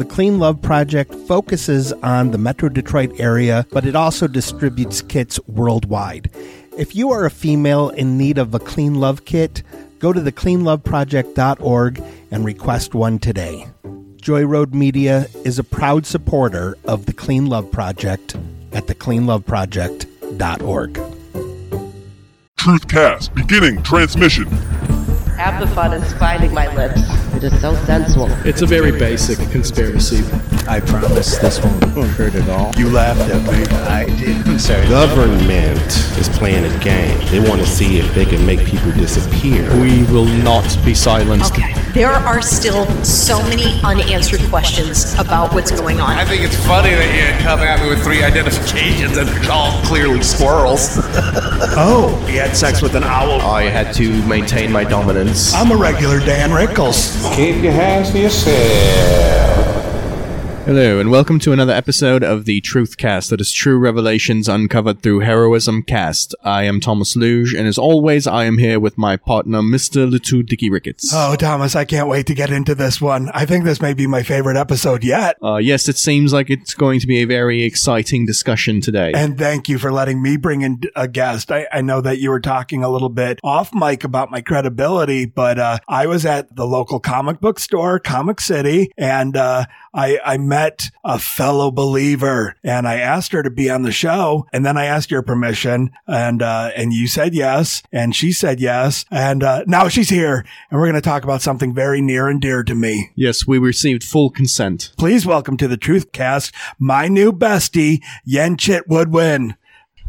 The Clean Love Project focuses on the Metro Detroit area, but it also distributes kits worldwide. If you are a female in need of a Clean Love kit, go to thecleanloveproject.org and request one today. Joy Road Media is a proud supporter of the Clean Love Project at thecleanloveproject.org. Truthcast beginning transmission. Half the fun is finding my lips. It is so sensual. It's a very basic conspiracy. I promise this won't hurt at all. You laughed at me. I did. I'm sorry. The government is playing a game. They want to see if they can make people disappear. We will not be silenced. Okay. There are still so many unanswered questions about what's going on. I think it's funny that you come at me with three identifications and they're all clearly squirrels. oh, he had sex with an owl. I had to maintain my dominance. I'm a regular Don Rickles. Keep your hands to yourself. Hello, and welcome to another episode of the Truth Cast that is true revelations uncovered through heroism cast. I am Thomas Luge, and as always, I am here with my partner, Mr. Latu Dicky Ricketts. Oh, Thomas, I can't wait to get into this one. I think this may be my favorite episode yet. Uh, yes, it seems like it's going to be a very exciting discussion today. And thank you for letting me bring in a guest. I, I know that you were talking a little bit off mic about my credibility, but uh, I was at the local comic book store, Comic City, and uh, I, I met a fellow believer and I asked her to be on the show. And then I asked your permission and, uh, and you said yes. And she said yes. And, uh, now she's here and we're going to talk about something very near and dear to me. Yes, we received full consent. Please welcome to the Truth Cast, my new bestie, Yenchit Woodwin.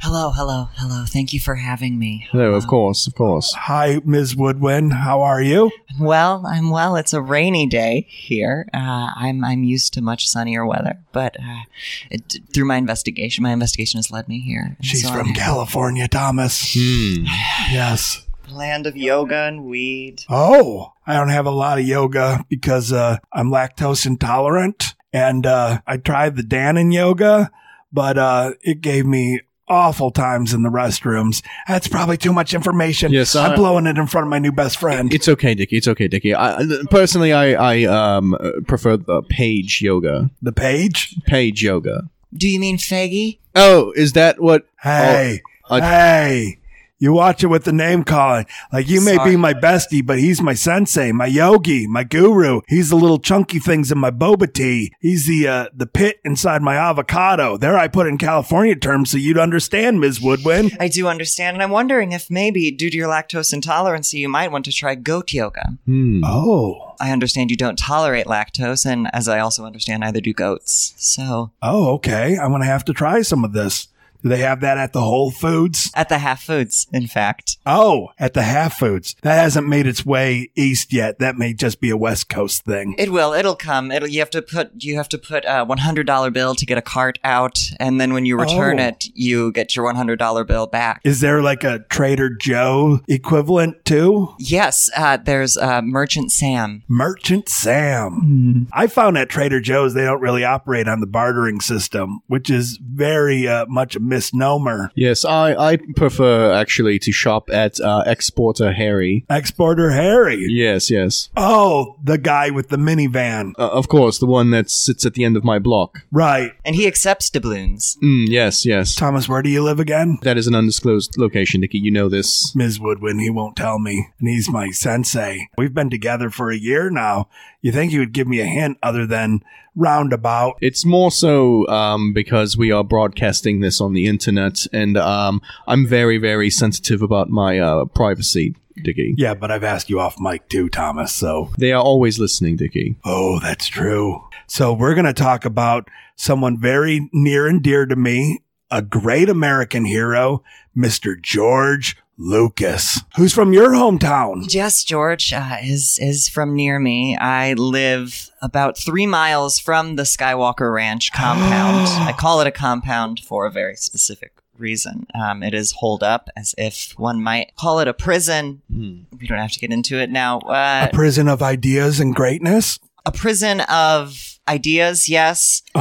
Hello, hello, hello. Thank you for having me. Hello, of course, of course. Hi, Ms. Woodwin. How are you? Well, I'm well. It's a rainy day here. Uh, I'm I'm used to much sunnier weather, but uh, it, through my investigation, my investigation has led me here. and She's so from I'm- California, Thomas. Hmm. Yes. land of yoga and weed. Oh, I don't have a lot of yoga because uh, I'm lactose intolerant, and uh, I tried the Dannon yoga, but uh, it gave me awful times in the restrooms. That's probably too much information. Yes, I'm I- blowing it in front of my new best friend. It's okay, Dickie. It's okay, Dickie. I, personally, I, I um uh, prefer the page yoga. the page. Page yoga. Do you mean faggy? Oh, is that what? Hey, Oh, I- hey. You watch it with the name calling. Like you may Sorry. be my bestie, but he's my sensei, my yogi, my guru. He's the little chunky things in my boba tea. He's the uh, the pit inside my avocado. There, I put in California terms so you'd understand, Ms. Woodwin. I do understand, and I'm wondering if maybe due to your lactose intolerance, you might want to try goat yoga. Hmm. Oh, I understand you don't tolerate lactose, and as I also understand, neither do goats. So oh, okay. I'm gonna have to try some of this. Do they have that at the Whole Foods? at the Half Foods, in fact. Oh, at the Half Foods. That hasn't made its way east yet. That may just be a West Coast thing. It will. It'll come. It'll. You have to put. You have to put a one hundred dollar bill to get a cart out, and then when you return Oh. it, you get your one hundred dollar bill back. Is there like a Trader Joe equivalent too? Yes. Uh, there's uh, Merchant Sam. Merchant Sam. I found at Trader Joe's they don't really operate on the bartering system, which is very uh, much a misnomer. Yes, I, I prefer actually to shop at uh, Exporter Harry. Exporter Harry. Yes, yes. Oh, the guy with the minivan. Uh, of course, the one that sits at the end of my block. Right. And he accepts doubloons. Mm, yes, yes. Thomas, where do you live again? That is an undisclosed location, Dickie. You know this. Ms. Woodwin, he won't tell me. And he's my sensei. We've been together for a year now. You think you would give me a hint other than roundabout? It's more so um, because we are broadcasting this on the internet, and um, I'm very, very sensitive about my uh, privacy, Dickie. Yeah, but I've asked you off mic too, Thomas, so. They are always listening, Dickie. Oh, that's true. So we're going to talk about someone very near and dear to me, a great American hero, Mr. George Lucas, who's from your hometown. Yes, George uh, is is from near me. I live about three miles from the Skywalker Ranch compound. I call it a compound for a very specific reason. Um, it is holed up as if one might call it a prison. We don't have to get into it now. Uh, A prison of ideas and greatness. a prison of ideas, yes. Uh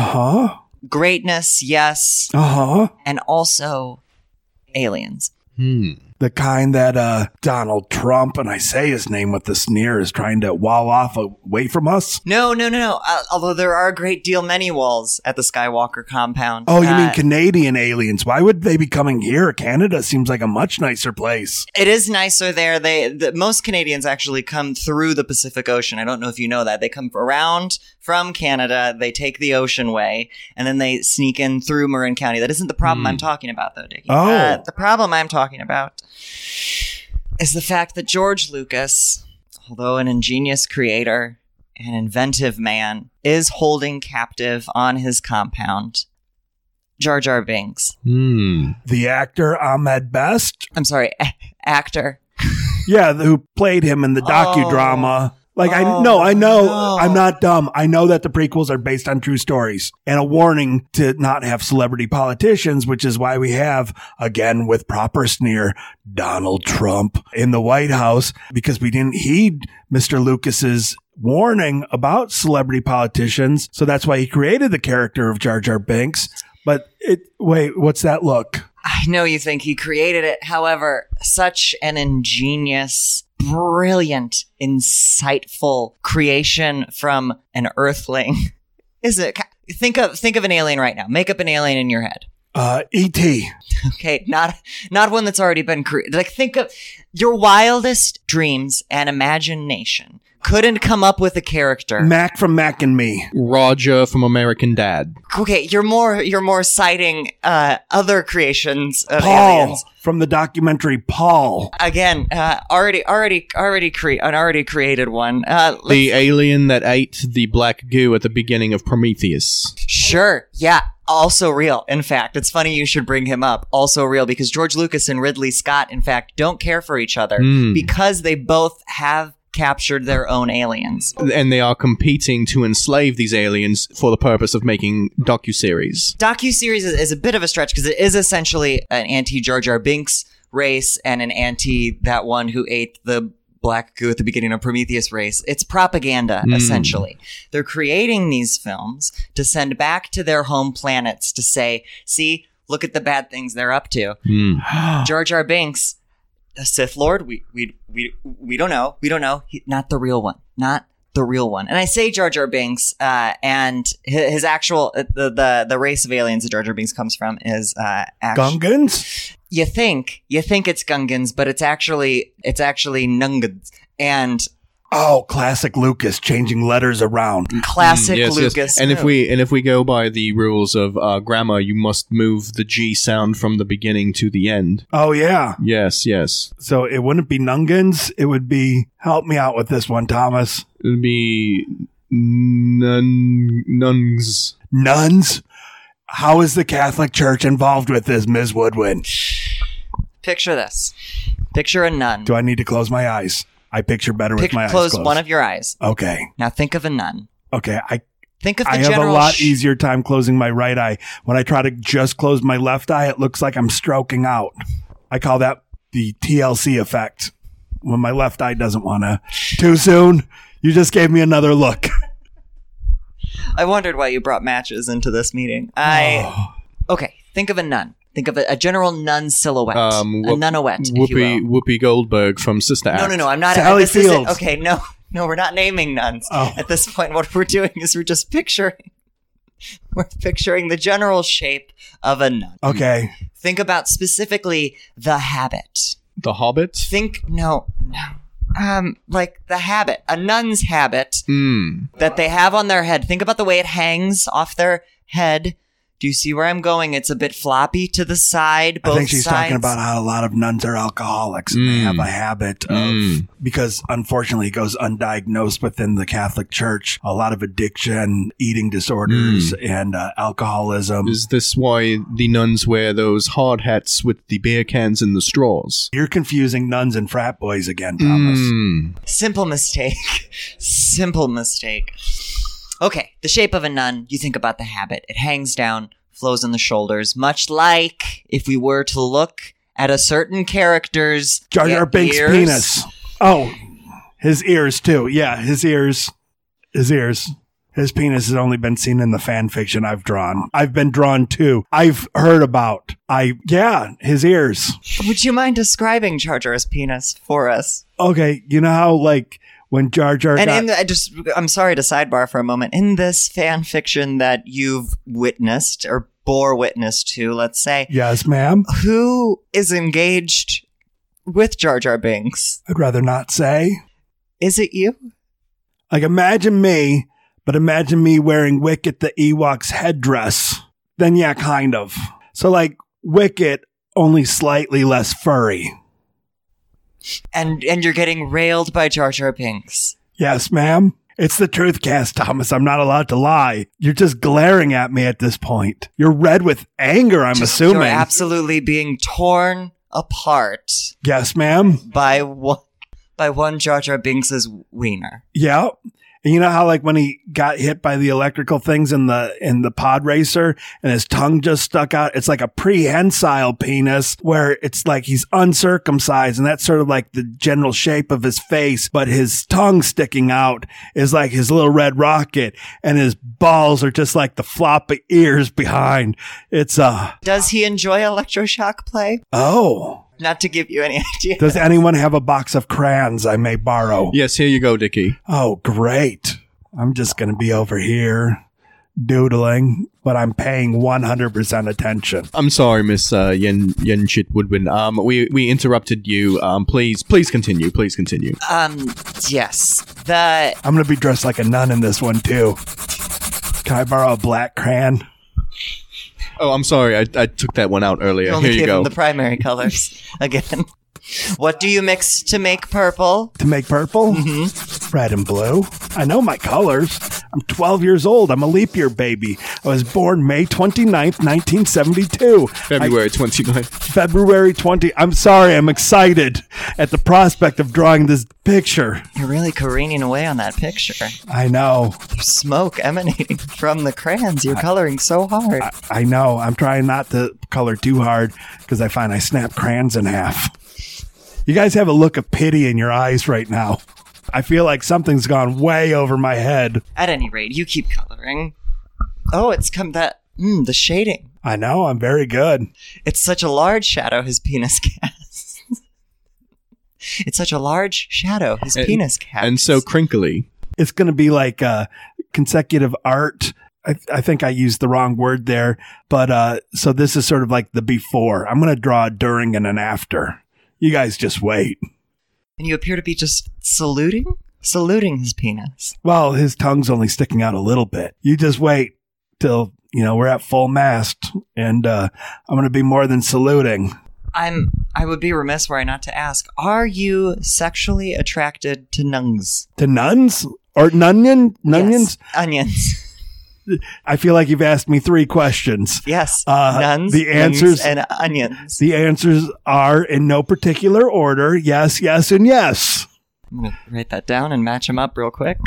huh. Greatness, yes. Uh huh. And also aliens. Hmm. The kind that uh, Donald Trump, and I say his name with a sneer, is trying to wall off away from us. No, no, no, no. Uh, although there are a great deal many walls at the Skywalker compound. Oh, you Uh, mean Canadian aliens? Why would they be coming here? Canada seems like a much nicer place. It is nicer there. They the, most Canadians actually come through the Pacific Ocean. I don't know if you know that. They come around from Canada, they take the ocean way, and then they sneak in through Marin County. That isn't the problem I'm talking about, though, Dickie. Oh. Uh, the problem I'm talking about is the fact that George Lucas, although an ingenious creator, an inventive man, is holding captive on his compound Jar Jar Binks. Hmm. The actor Ahmed Best, I'm sorry, a- actor. yeah, who played him in the docudrama. Like I Oh, no, I know no. I'm not dumb. I know that the prequels are based on true stories and a warning to not have celebrity politicians, which is why we have again with proper sneer Donald Trump in the White House because we didn't heed Mr. Lucas's warning about celebrity politicians. So that's why he created the character of Jar Jar Binks. But it wait, what's that look? I know you think he created it. However, such an ingenious, brilliant, insightful creation from an earthling. Is it? Think of think of an alien right now. Make up an alien in your head. Uh E.T. Okay, not not one that's already been created. Like think of your wildest dreams and imagination couldn't come up with a character. Mac from Mac and Me. Roger from American Dad. okay, you're more you're more citing uh, other creations of Paul aliens. from the documentary Paul. again uh, already already already cre- an already created one uh The alien that ate the black goo at the beginning of Prometheus. sure yeah also real in fact it's funny you should bring him up also real because george lucas and ridley scott in fact don't care for each other Hmm. because they both have captured their own aliens And they are competing to enslave these aliens for the purpose of making docuseries. docu-series is, is a bit of a stretch because it is essentially an anti-jar jar binks race and an anti that one who ate the black goo at the beginning of prometheus race it's propaganda Hmm. essentially they're creating these films to send back to their home planets to say see look at the bad things they're up to Hmm. jar jar binks a sith lord we we we, we don't know. We don't know. He, not the real one. Not the real one. And i say jar jar binks uh, and his, his actual uh, the, the the race of aliens that jar jar binks comes from is uh actu- Gungans? you think you think it's gungans but it's actually it's actually nungans and Oh, classic Lucas changing letters around. classic Mm, yes, yes. lucas And if we and if we go by the rules of uh, grammar, you must move the G sound from the beginning to the end. Oh, yeah. Yes, yes. So it wouldn't be Nungans. It would be, help me out with this one, Thomas. It would be nun nuns. Nuns? How is the Catholic Church involved with this, Ms. Woodwin? picture this picture a nun Do I need to close my eyes? I picture better with Pic- my eyes close closed. one of your eyes okay. now think of a nun Okay. I, think of the I have a general lot sh- easier time closing my right eye. When I try to just close my left eye, it looks like I'm stroking out. I call that the TLC effect. When my left eye doesn't want to. Too soon? You just gave me another look. I wondered why you brought matches into this meeting. I Oh. okay. Think of a nun. Think of a, a general nun silhouette, Um, a Whoop- nunouette, Whoopi. Whoopi Goldberg from Sister Act. No, no, no. I'm not. Sally this isn't- Fields. Okay, no, no. We're not naming nuns Oh. at this point. What we're doing is we're just picturing. We're picturing the general shape of a nun. Okay. Think about specifically the habit. The Hobbit. Think no, no. Um, like the habit, a nun's habit Hmm. that they have on their head. Think about the way it hangs off their head Do you see where I'm going? It's a bit floppy to the side. Both I think she's sides. talking about how a lot of nuns are alcoholics and they Mm. have a habit of, Mm. because unfortunately it goes undiagnosed within the Catholic Church, a lot of addiction, eating disorders, and uh, alcoholism. Is this why the nuns wear those hard hats with the beer cans and the straws? You're confusing nuns and frat boys again, Thomas. Mm. Simple mistake. Simple mistake. Okay, the shape of a nun, you think about the habit. It hangs down, flows in the shoulders, much like if we were to look at a certain character's Jar Jar Binks' ears. penis. Oh, his ears too. Yeah, his ears. His ears. His penis has only been seen in the fan fiction I've drawn. I've been drawn too. I've heard about. I yeah, his ears. Would you mind describing Jar Jar's penis for us? Okay, you know how like when Jar Jar And got, in the, I just, I'm sorry to sidebar for a moment. In this fan fiction that you've witnessed or bore witness to, let's say, yes, ma'am. who is engaged with Jar Jar Binks? I'd rather not say. Is it you? Like imagine me, but imagine me wearing Wicket the Ewok's headdress. Then yeah, kind of. So like Wicket, only slightly less furry. And and you're getting railed by Jar Jar Binks. Yes, ma'am. It's the truth cast, Thomas. I'm not allowed to lie. You're just glaring at me at this point. You're red with anger, I'm Just- assuming. You're absolutely being torn apart yes, ma'am. by one by one Jar Jar Binks's wiener. Yeah. And you know how like when he got hit by the electrical things in the in the pod racer and his tongue just stuck out? It's like a prehensile penis where it's like he's uncircumcised and that's sort of like the general shape of his face, but his tongue sticking out is like his little red rocket and his balls are just like the floppy ears behind. It's uh Does he enjoy electroshock play? oh. Not to give you any idea. Does anyone have a box of crayons I may borrow? Yes, here you go, Dickie. Oh, great. I'm just going to be over here doodling, but I'm paying 100% attention. I'm sorry, Miss uh, Yen Yenchit Woodwin. Um, we we interrupted you. Um, please, please continue. Please continue. Um, yes. The I'm going to be dressed like a nun in this one, too. Can I borrow a black crayon? Oh, I'm sorry. I, I took that one out earlier. only Here you go. the primary colors again. What do you mix to make purple? To make purple? Mm-hmm. Red and blue. I know my colors. I'm 12 years old. I'm a leap year baby. I was born May 29th, 1972. February 29th. February 20. I'm sorry. I'm excited at the prospect of drawing this picture. You're really careening away on that picture. I know. There's smoke emanating from the crayons. You're coloring so hard. I know. I'm trying not to color too hard because I find I snap crayons in half. You guys have a look of pity in your eyes right now. I feel like something's gone way over my head. At any rate, you keep coloring. Oh, it's come that mm, the shading. I know. I'm very good. It's such a large shadow his penis casts. it's such a large shadow his And- penis casts. And so crinkly. It's going to be like uh, consecutive art. I, I think I used the wrong word there, but uh, so this is sort of like the before. I'm going to draw a during and an after. You guys just wait. and you appear to be just saluting, saluting his penis. Well, his tongue's only sticking out a little bit. You just wait till, you know, we're at full mast and uh, I'm going to be more than saluting. I'm. I would be remiss were I not to ask: Are you sexually attracted to nuns? To nuns or nunion? Nunions? Yes, onions. I feel like you've asked me three questions. Yes, Uh, nuns. the answers- and onions. The answers are in no particular order yes, yes, and yes. I'm gonna write that down and match them up real quick.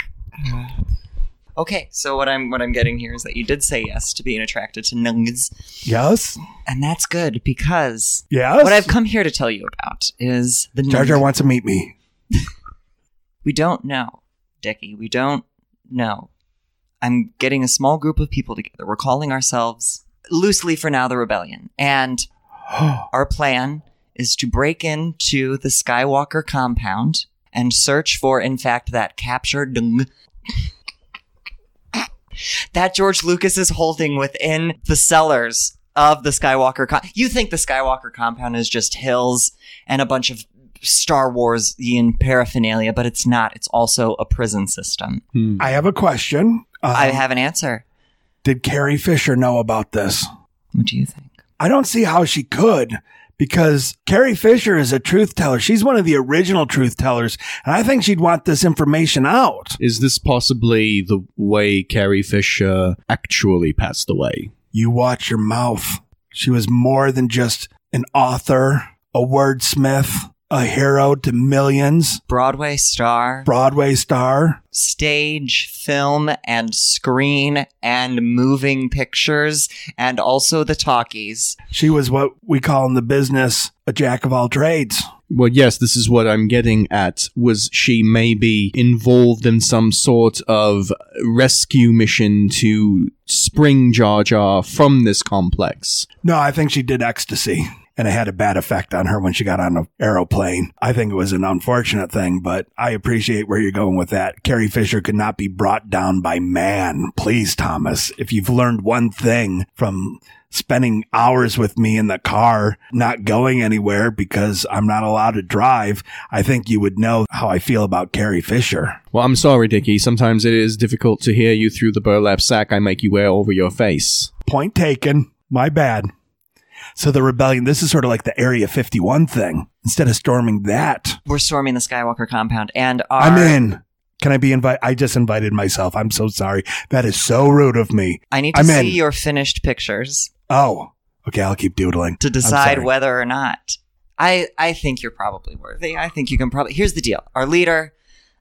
Okay, so what I'm what I'm getting here is that you did say yes to being attracted to nungs, Yes? and that's good because Yes? what I've come here to tell you about is the Jar Jar wants to meet me. We don't know, Dickie. We don't know. I'm getting a small group of people together. We're calling ourselves loosely for now the Rebellion, and our plan is to break into the Skywalker compound and search for, in fact, that captured dung that George Lucas is holding within the cellars of the Skywalker. Com- you think the Skywalker compound is just hills and a bunch of Star Wars Ian paraphernalia, but it's not. It's also a prison system. Hmm. I have a question. Uh, I have an answer. Did Carrie Fisher know about this? What do you think? I don't see how she could because Carrie Fisher is a truth teller. She's one of the original truth tellers, and I think she'd want this information out. Is this possibly the way Carrie Fisher actually passed away? You watch your mouth. She was more than just an author, a wordsmith, a hero to millions, Broadway star, Broadway star. stage, film, and screen, and moving pictures, and also the talkies. She was what we call in the business a jack of all trades. Well, yes, this is what I'm getting at. Was she maybe involved in some sort of rescue mission to spring Jar Jar from this complex? No, I think she did ecstasy. And it had a bad effect on her when she got on an aeroplane. I think it was an unfortunate thing, but I appreciate where you're going with that. Carrie Fisher could not be brought down by man. Please, Thomas, if you've learned one thing from spending hours with me in the car, not going anywhere because I'm not allowed to drive, I think you would know how I feel about Carrie Fisher. Well, I'm sorry, Dickie. Sometimes it is difficult to hear you through the burlap sack I make you wear over your face. Point taken. My bad. So the rebellion, this is sort of like the Area 51 thing. Instead of storming that, We're storming the Skywalker compound, and our I'm in. Can I be invited? I just invited myself. I'm so sorry. That is so rude of me. I need to I'm see in. your finished pictures Oh, okay. I'll keep doodling. to I'm decide sorry. whether or not. I I think you're probably worthy. I think you can probably. Here's the deal: our leader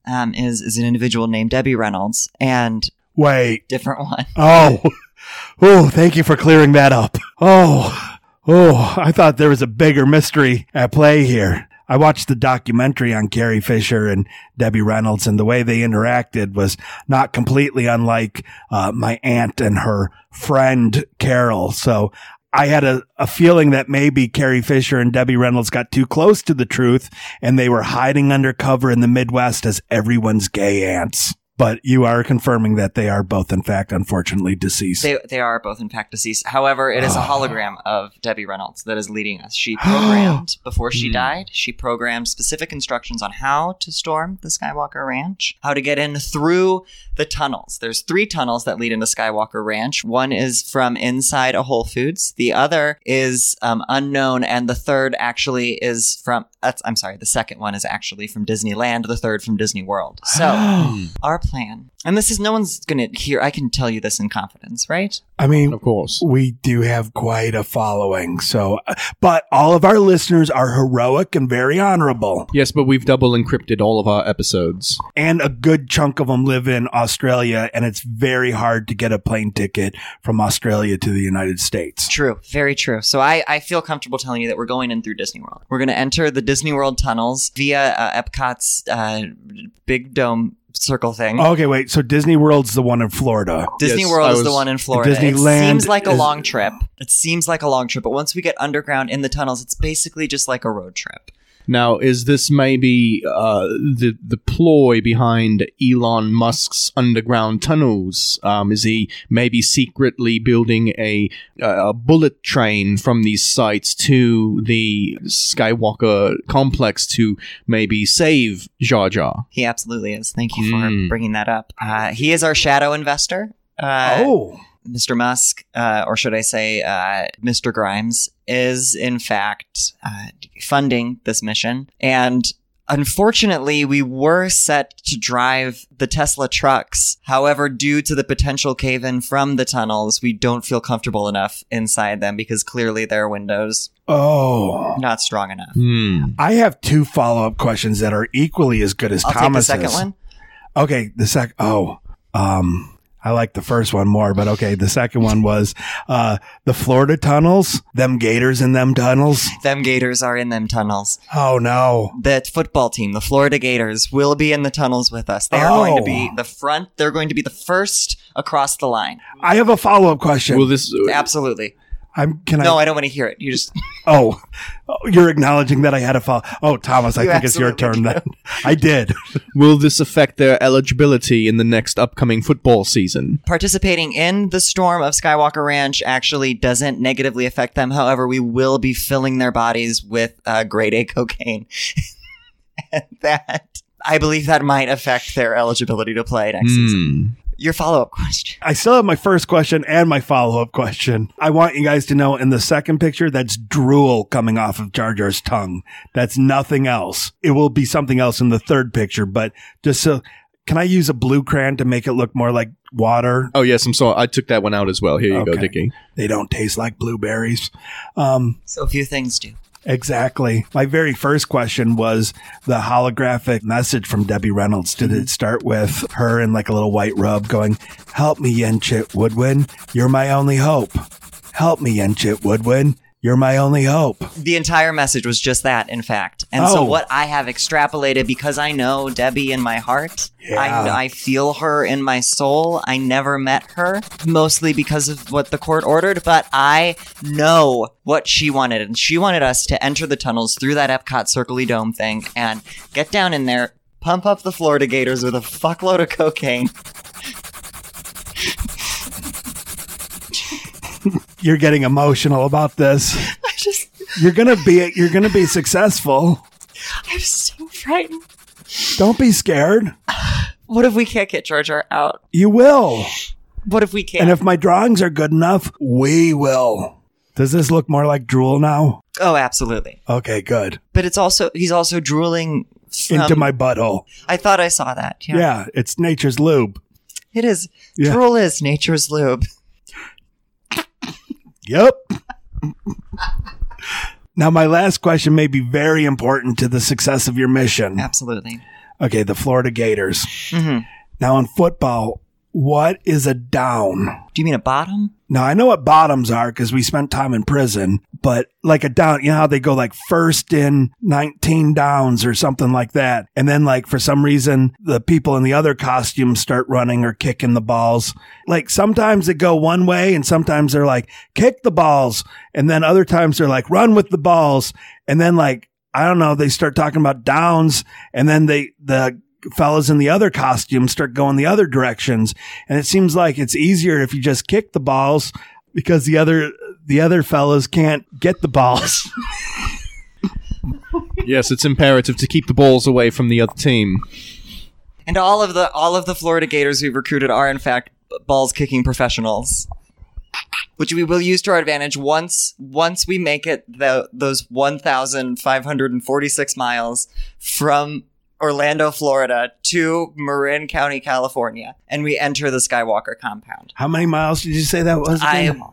um, is is an individual named Debbie Reynolds, and Wait. different one. Oh, oh, thank you for clearing that up. Oh, oh, I thought there was a bigger mystery at play here. I watched the documentary on Carrie Fisher and Debbie Reynolds, and the way they interacted was not completely unlike uh, my aunt and her friend Carol. So I had a, a feeling that maybe Carrie Fisher and Debbie Reynolds got too close to the truth and they were hiding under cover in the Midwest as everyone's gay aunts. But you are confirming that they are both, in fact, unfortunately deceased. They they are both in fact deceased. However, it is a hologram of Debbie Reynolds that is leading us. She programmed before she Hmm. died. She programmed specific instructions on how to storm the Skywalker Ranch, how to get in through the tunnels. There's three tunnels that lead into Skywalker Ranch. One is from inside a Whole Foods. The other is um, unknown, and the third actually is from. That's I'm sorry. The second one is actually from Disneyland. The third from Disney World. So our plan, and this is no one's gonna hear. I can tell you this in confidence, right? I mean, Of course. we do have quite a following. So, but all of our listeners are heroic and very honorable. Yes, but we've double encrypted all of our episodes. And a good chunk of them live in Australia, and it's very hard to get a plane ticket from Australia to the United States. True, very true. So I, I feel comfortable telling you that we're going in through Disney World. We're going to enter the Disney World tunnels via uh, Epcot's uh, big dome circle thing. Oh, okay, wait. So Disney World's the one in Florida. Disney Yes, World I is the was- one in Florida. Disneyland it seems like a is- long trip. It seems like a long trip, but once we get underground in the tunnels, it's basically just like a road trip. Now, is this maybe uh, the the ploy behind Elon Musk's underground tunnels? Um, is he maybe secretly building a a bullet train from these sites to the Skywalker complex to maybe save Jar Jar? He absolutely is. Thank you for bringing that up. Uh, he is our shadow investor. Uh, oh, Mr. Musk, uh, or should I say, uh, Mr. Grimes, is in fact uh, funding this mission. And unfortunately, we were set to drive the Tesla trucks. However, due to the potential cave in from the tunnels, we don't feel comfortable enough inside them because clearly their windows oh. not strong enough. Hmm. I have two follow up questions that are equally as good as I'll Thomas's. take the second one. Okay, the sec. Oh, um, I like the first one more, but okay. The second one was uh the Florida tunnels. Them gators in them tunnels. Them Gators are in them tunnels. Oh no. the football team, the Florida Gators, will be in the tunnels with us. They are going to be Oh. the front. They're going to be the first across the line. I have a follow up question. Will this? Absolutely. I'm can I? No, I don't want to hear it. You just oh, oh, you're acknowledging that I had a fall. Oh, Thomas, I You think it's your absolutely turn. Then I did. Will this affect their eligibility in the next upcoming football season? participating in the storm of Skywalker Ranch actually doesn't negatively affect them. However, we will be filling their bodies with uh, grade A cocaine. and that I believe that might affect their eligibility to play next season. Your follow up question. I still have my first question and my follow up question. I want you guys to know in the second picture, that's drool coming off of Jar Jar's tongue. That's nothing else. It will be something else in the third picture, but just so, can I use a blue crayon to make it look more like water? Oh yes, I'm sorry. I took that one out as well. Here you go, Okay. Dickie. They don't taste like blueberries. Um, So a few things do. Exactly. My very first question was the holographic message from Debbie Reynolds. Did it mm-hmm. start with her in like a little white robe going, Help me, Yenchit Woodwin. You're my only hope. Help me, Yenchit Woodwin. You're my only hope. The entire message was just that, in fact. And so Oh. what I have extrapolated because I know Debbie in my heart, Yeah. I, I feel her in my soul. I never met her, mostly because of what the court ordered, but I know what she wanted. And she wanted us to enter the tunnels through that Epcot Circle Dome thing and get down in there, pump up the Florida Gators with a fuckload of cocaine. You're getting emotional about this. I just, You're gonna be you're gonna be successful. I'm so frightened. Don't be scared. What if we can't get Jar out? You will. What if we can't? And if my drawings are good enough, we will. Does this look more like drool now? oh, absolutely. Okay, good. But it's also, he's also drooling from- Into my butthole. I thought I saw that. Yeah. Yeah, it's nature's lube. It is. Yeah. Drool is nature's lube. Yep. now, my last question may be very important to the success of your mission. Absolutely. Okay, the Florida Gators. hmm Now, in football, what is a down? Do you mean a bottom? Now, I know what bottoms are because we spent time in prison, but like a down, you know how they go like first in 19 downs or something like that. And then like for some reason, the people in the other costumes start running or kicking the balls. Like sometimes they go one way and sometimes they're like kick the balls. And then other times they're like run with the balls. And then like, I don't know, they start talking about downs and then they, the fellas in the other costumes start going the other directions. And it seems like it's easier if you just kick the balls because the other, the other fellas can't get the balls. Yes, it's imperative to keep the balls away from the other team. And all of the all of the Florida Gators we've recruited are in fact balls kicking professionals. Which we will use to our advantage once once we make it the, those 1,546 miles from Orlando, Florida to Marin County, California, and we enter the Skywalker compound. How many miles did you say that was? again? I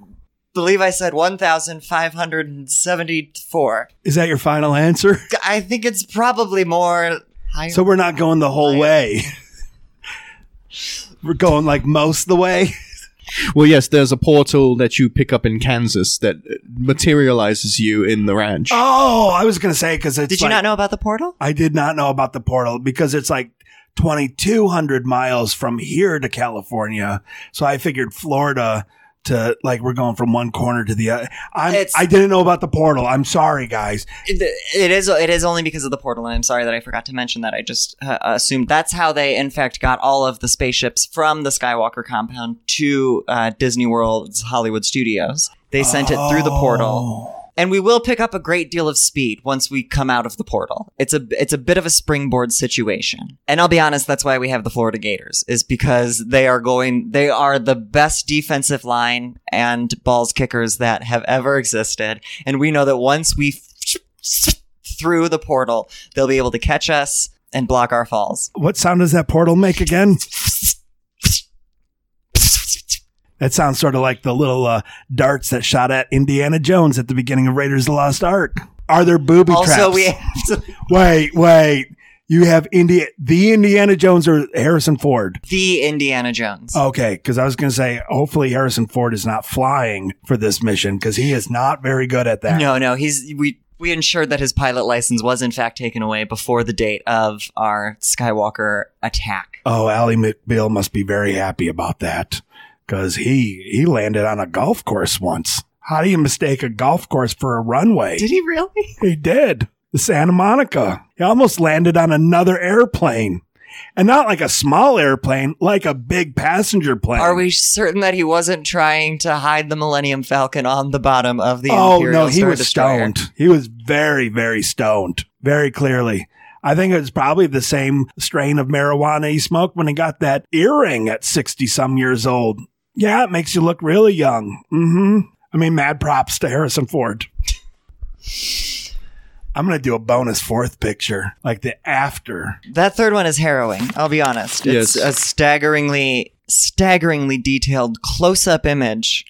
believe I said 1,574. Is that your final answer? I think it's probably more higher. So we're not going the whole way. we're going like most of the way. Well, yes, there's a portal that you pick up in Kansas that uh, materializes you in the ranch. Oh, I was going to say because it's. Did you like- not know about the portal? I did not know about the portal because it's like 2,200 miles from here to California. So I figured Florida to like we're going from one corner to the other. I'm, It's- I didn't know about the portal. I'm sorry, guys. It, it is. It is only because of the portal, and I'm sorry that I forgot to mention that. I just uh, assumed that's how they, in fact, got all of the spaceships from the Skywalker compound to uh, Disney World's Hollywood Studios. They sent it through the portal. And we will pick up a great deal of speed once we come out of the portal. It's a it's a bit of a springboard situation. And I'll be honest, that's why we have the Florida Gators, is because they are going they are the best defensive line and balls kickers that have ever existed. And we know that once we through the portal, they'll be able to catch us and block our falls. What sound does that portal make again? That sounds sort of like the little uh, darts that shot at Indiana Jones at the beginning of Raiders of the Lost Ark. Are there booby Also, traps? we have to, wait, wait. You have India, the Indiana Jones or Harrison Ford? the Indiana Jones. Okay, because I was going to say, hopefully Harrison Ford is not flying for this mission because he is not very good at that. No, no, he's we we ensured that his pilot license was in fact taken away before the date of our Skywalker attack. Oh, Ally McBeal must be very happy about that because he he landed on a golf course once. How do you mistake a golf course for a runway? Did he really? He did. The Santa Monica. He almost landed on another airplane. And not like a small airplane, like a big passenger plane. Are we certain that he wasn't trying to hide the Millennium Falcon on the bottom of the Oh Imperial no, he Star was Destroyer? stoned. He was very, very stoned. Very clearly. I think it was probably the same strain of marijuana he smoked when he got that earring at 60 some years old. Yeah, it makes you look really young. Mm-hmm. I mean, mad props to Harrison Ford. I'm going to do a bonus fourth picture, like the after. That third one is harrowing. I'll be honest. It's Yes. a staggeringly, staggeringly detailed close-up image.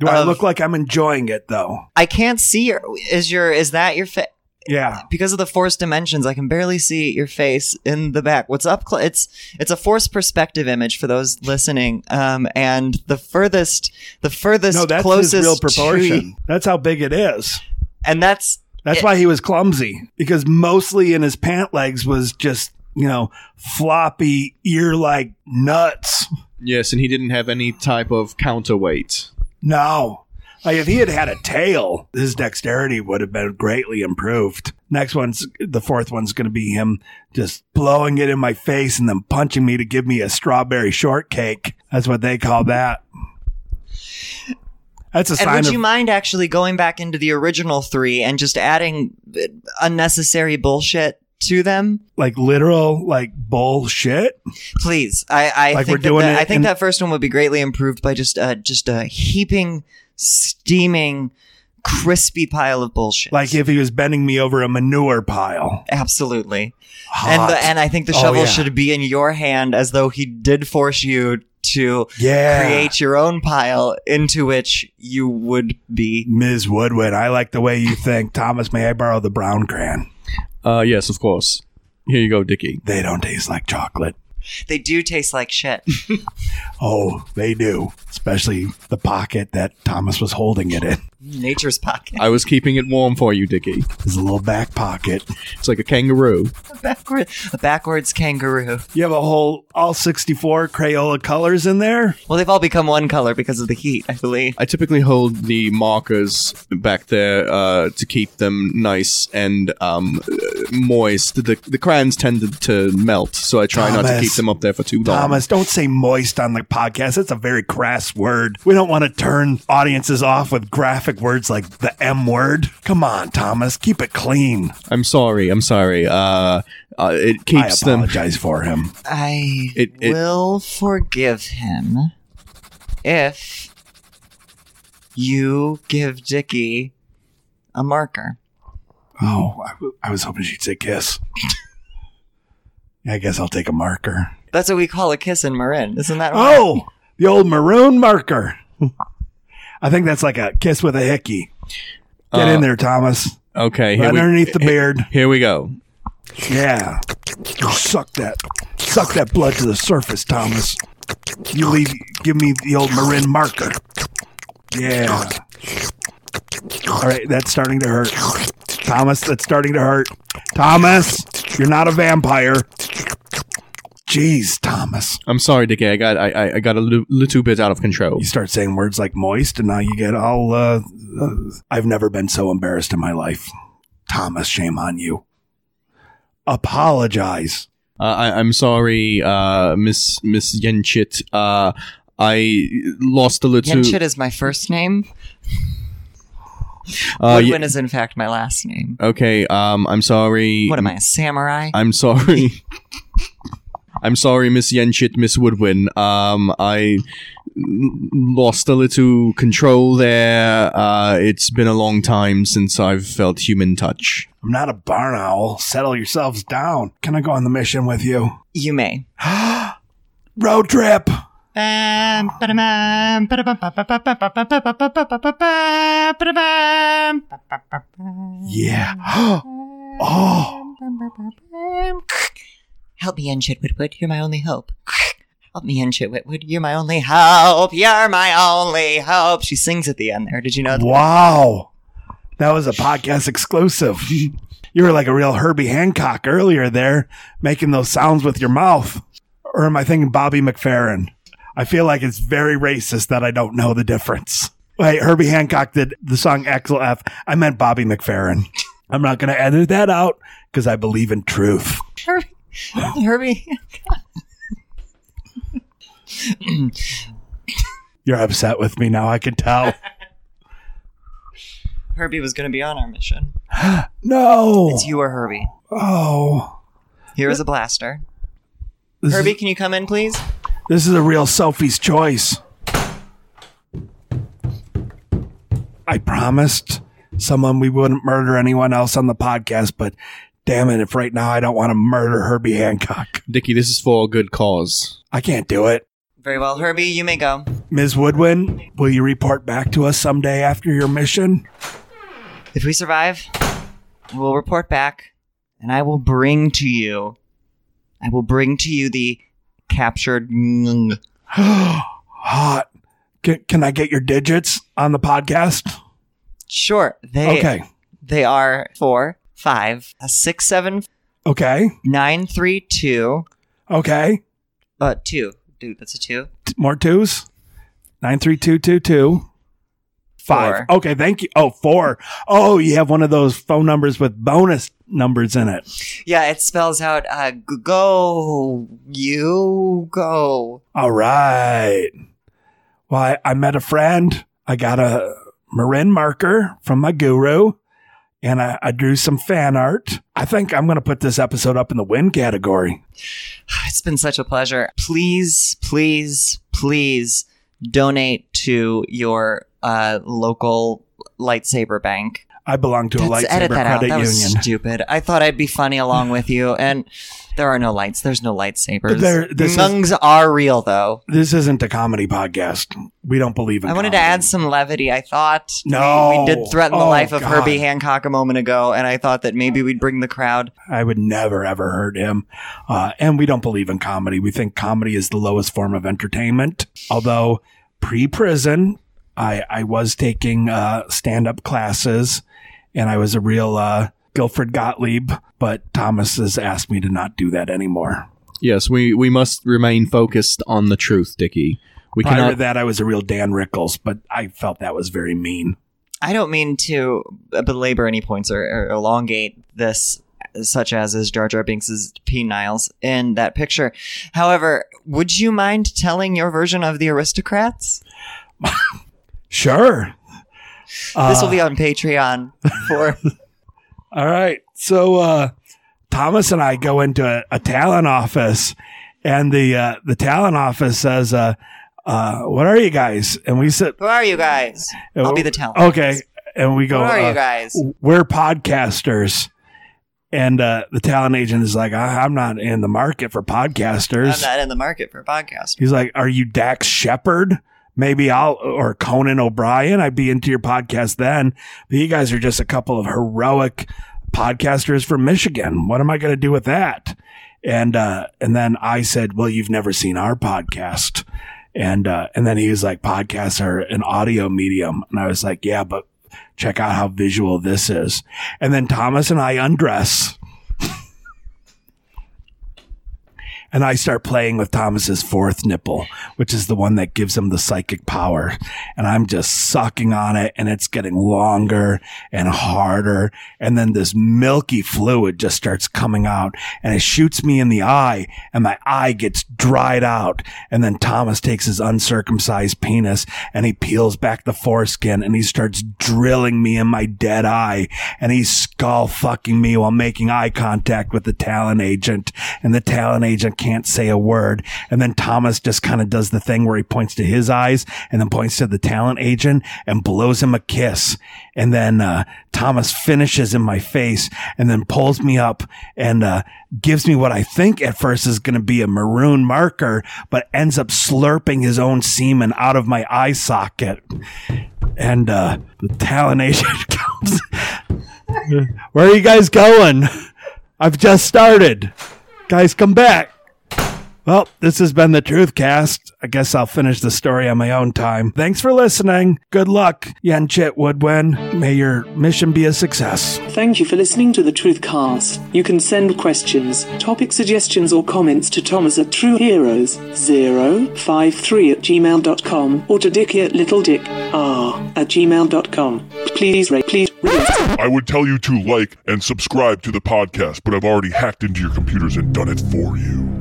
Do I look like I'm enjoying it though? I can't see your. Is your? Is that your face? Yeah. Because of the forced dimensions, I can barely see your face in the back. What's up? Cl- it's it's a forced perspective image for those listening. Um, and the furthest, the furthest, No, that's closest his real to- proportion. That's how big it is. and that's That's It- why he was clumsy because mostly in his pant legs was just, you know, floppy ear like nuts. Yes, and he didn't have any type of counterweight. No. Like if he had had a tail, his dexterity would have been greatly improved. Next one's the fourth one's going to be him just blowing it in my face and then punching me to give me a strawberry shortcake. That's what they call that. That's a And sign would of you mind actually going back into the original three and just adding uh, unnecessary bullshit to them? like literal like bullshit. Please, I, I Like think we're that doing I think in- that first one would be greatly improved by just uh, just a heaping, steaming, crispy pile of bullshit. Like if he was bending me over a manure pile. absolutely, Hot. and the, and I think the Oh, shovel yeah. should be in your hand as though he did force you to Yeah. create your own pile into which you would be. Ms. Woodward, I like the way you think. Thomas, may I borrow the brown crayon? Uh, yes, of course. Here you go, Dickie. They don't taste like chocolate. They do taste like shit. Oh, they do. Especially the pocket that Thomas was holding it in. Nature's pocket. I was keeping it warm for you, Dickie. His little back pocket. It's like a kangaroo. Backward, a backwards kangaroo. You have a whole, all 64 Crayola colors in there? Well, they've all become one color because of the heat, I believe. I typically hold the markers back there uh, to keep them nice and um, uh, moist. The, the crayons tended to melt, so I try not to Thomas. keep them up there for too long. Thomas, don't say moist on the podcast. It's a very crass word. We don't want to turn audiences off with graphic words like the M word. Come on, Thomas. Keep it clean. I'm sorry. I'm sorry. Uh, uh, it keeps them. I apologize for him. I It- it- will forgive him if you give Dickie a marker. Oh, I, w- I was hoping she'd say kiss. I guess I'll take a marker. That's what we call a kiss in Marin, isn't that right? Oh, the old maroon marker. I think that's like a kiss with a hickey. Get Uh, in there, Thomas. Okay. Here Right we, underneath the beard. here we go. Yeah. Suck that. Suck that blood to the surface, Thomas. You leave. Give me the old marin marker. Yeah. All right, that's starting to hurt. Thomas, that's starting to hurt. Thomas, you're not a vampire. Jeez, Thomas. I'm sorry, Dickie. I got I, I- I got a li- little bit out of control. You start saying words like moist, and now you get all. Uh, uh, I've never been so embarrassed in my life. Thomas, shame on you. Apologize. Uh, I, I'm sorry, uh, Miss Miss Yenchit. Uh, I lost a little. Bit. Yenchit is my first name. Uh, ye- Woodwin is in fact my last name. okay. Um, I'm sorry. What am I, a samurai? I'm sorry. I'm sorry, Miss Yenchit, Miss Woodwin. Um, I lost a little control there. Uh, it's been a long time since I've felt human touch. I'm not a barn owl. Settle yourselves down. Can I go on the mission with you? you may. Road trip. Yeah. oh, Help me, Enchit Whitwood. You're my only hope. Help me, Enchit Whitwood. You're my only hope. You're my only hope. She sings at the end there. Did you know that? wow. That was a podcast exclusive. You were like a real Herbie Hancock earlier there, making those sounds with your mouth. Or am I thinking Bobby McFerrin? I feel like it's very racist that I don't know the difference. Wait, Herbie Hancock did the song XLF. I meant Bobby McFerrin. I'm not going to edit that out because I believe in truth. Herbie. Herbie. You're upset with me now, I can tell. Herbie was going to be on our mission. No. It's you or Herbie. Oh. Here is a blaster. This Herbie, is, can you come in, please? This is a real Sophie's choice. I promised someone we wouldn't murder anyone else on the podcast, but damn it, if right now I don't want to murder Herbie Hancock, Dickie, this is for a good cause. I can't do it. Very well, Herbie, you may go. Ms. Woodwin, will you report back to us someday after your mission? If we survive, we'll report back, and I will bring to you. I will bring to you the captured. Hot. Can, can I get your digits on the podcast? Sure, they Okay. they are four, five, six, seven, Okay. nine, three, two, Okay. uh, two. Dude, that's a two. T- More twos? 93222. Five. Four. Okay, thank you. Oh, four. Oh, you have one of those phone numbers with bonus numbers in it. Yeah, it spells out uh, go, you go. All right. Well, I, I met a friend. I got a Marin marker from my guru and I, I drew some fan art. I think I'm going to put this episode up in the win category. It's been such a pleasure. Please, please, please donate to your uh, local lightsaber bank. I belong to a Let's lightsaber edit that out. credit That was union. stupid. I thought I'd be funny along with you, and there are no lights. There's no lightsabers. There- this is- are real, though. This isn't a comedy podcast. We don't believe in I wanted to comedy. add some levity. I thought we- No. we, did threaten the Oh, life of God. Herbie Hancock a moment ago, and I thought that maybe we'd bring the crowd. I would never ever hurt him. Uh, and we don't believe in comedy. We think comedy is the lowest form of entertainment. Although pre prison, I, I was taking uh, stand up classes and I was a real uh, Gilbert Gottfried, but Thomas has asked me to not do that anymore. Yes, we, we must remain focused on the truth, Dickie. We Prior to cannot. that, I was a real Don Rickles, but I felt that was very mean. I don't mean to belabor any points or, or elongate this, such as is Jar Jar Binks's peniles in that picture. However, would you mind telling your version of the aristocrats? Sure. This will Uh, be on Patreon for. All right. So uh Thomas and I go into a, a talent office and the uh the talent office says uh uh what are you guys? And we said Who are you guys? I'll be the talent. Okay. And we go Who are uh, you guys? We're podcasters. And uh the talent agent is like, I- I'm not in the market for podcasters. I'm not in the market for podcasting. He's like, Are you Dax Shepard? Maybe I'll, or Conan O'Brien. I'd be into your podcast then. But you guys are just a couple of heroic podcasters from Michigan. What am I going to do with that? And, uh, and then I said, Well, you've never seen our podcast. And, uh, and then he was like, Podcasts are an audio medium. And I was like, Yeah, but check out how visual this is. And then Thomas and I undress. And I start playing with Thomas's fourth nipple, which is the one that gives him the psychic power. And I'm just sucking on it and it's getting longer and harder. And then this milky fluid just starts coming out and it shoots me in the eye and my eye gets dried out. And then Thomas takes his uncircumcised penis and he peels back the foreskin and he starts drilling me in my dead eye and he's skull fucking me while making eye contact with the talent agent and the talent agent can't say a word. And then Thomas just kind of does the thing where he points to his eyes and then points to the talent agent and blows him a kiss. And then, uh, Thomas finishes in my face and then pulls me up and, uh, gives me what I think at first is going to be a maroon marker, but ends up slurping his own semen out of my eye socket. And, uh, the talent agent comes. Where are you guys going? I've just started. Guys, come back. Well, this has been the Truth Cast. I guess I'll finish the story on my own time. Thanks for listening. Good luck, Yenchit Woodwin. May your mission be a success. Thank you for listening to the Truth Cast. You can send questions, topic suggestions, or comments to Thomas at TrueHeroes053 at gmail.com or to Dickie at LittleDickR at gmail.com. Please rate, please rate. I would tell you to like and subscribe to the podcast, but I've already hacked into your computers and done it for you.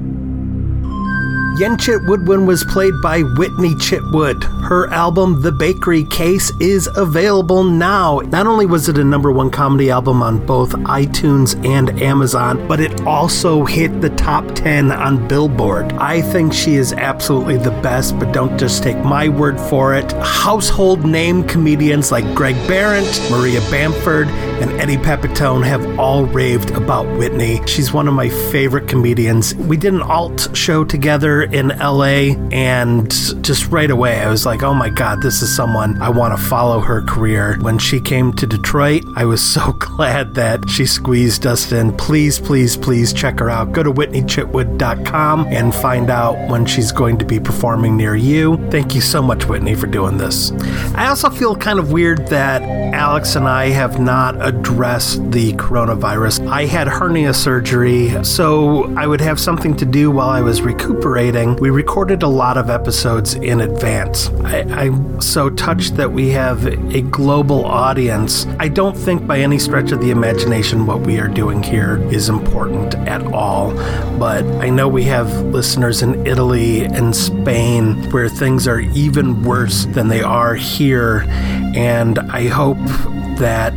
Yen Chitwood was played by Whitney Chitwood. Her album, The Bakery Case, is available now. Not only was it a number one comedy album on both iTunes and Amazon, but it also hit the top 10 on Billboard. I think she is absolutely the best, but don't just take my word for it. Household name comedians like Greg Behrendt, Maria Bamford, and Eddie Pepitone have all raved about Whitney. She's one of my favorite comedians. We did an alt show together in LA, and just right away, I was like, oh my God, this is someone I want to follow her career. When she came to Detroit, I was so glad that she squeezed us in. Please, please, please check her out. Go to WhitneyChitwood.com and find out when she's going to be performing near you. Thank you so much, Whitney, for doing this. I also feel kind of weird that Alex and I have not addressed the coronavirus. I had hernia surgery, so I would have something to do while I was recuperating. We recorded a lot of episodes in advance. I, am so touched that we have a global audience. I don't think by any stretch of the imagination what we are doing here is important at all, but I know we have listeners in Italy and Spain where things are even worse than they are here, and I hope that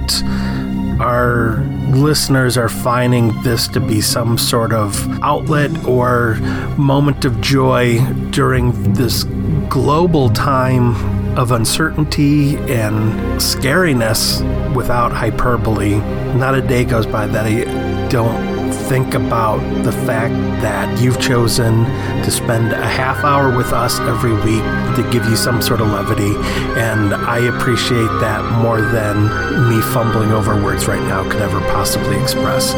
our listeners are finding this to be some sort of outlet or moment of joy during this global time of uncertainty and scariness without hyperbole. Not a day goes by that I don't think about the fact that you've chosen to spend a half hour with us every week to give you some sort of levity. And I appreciate that more than me fumbling over words right now could ever possibly express.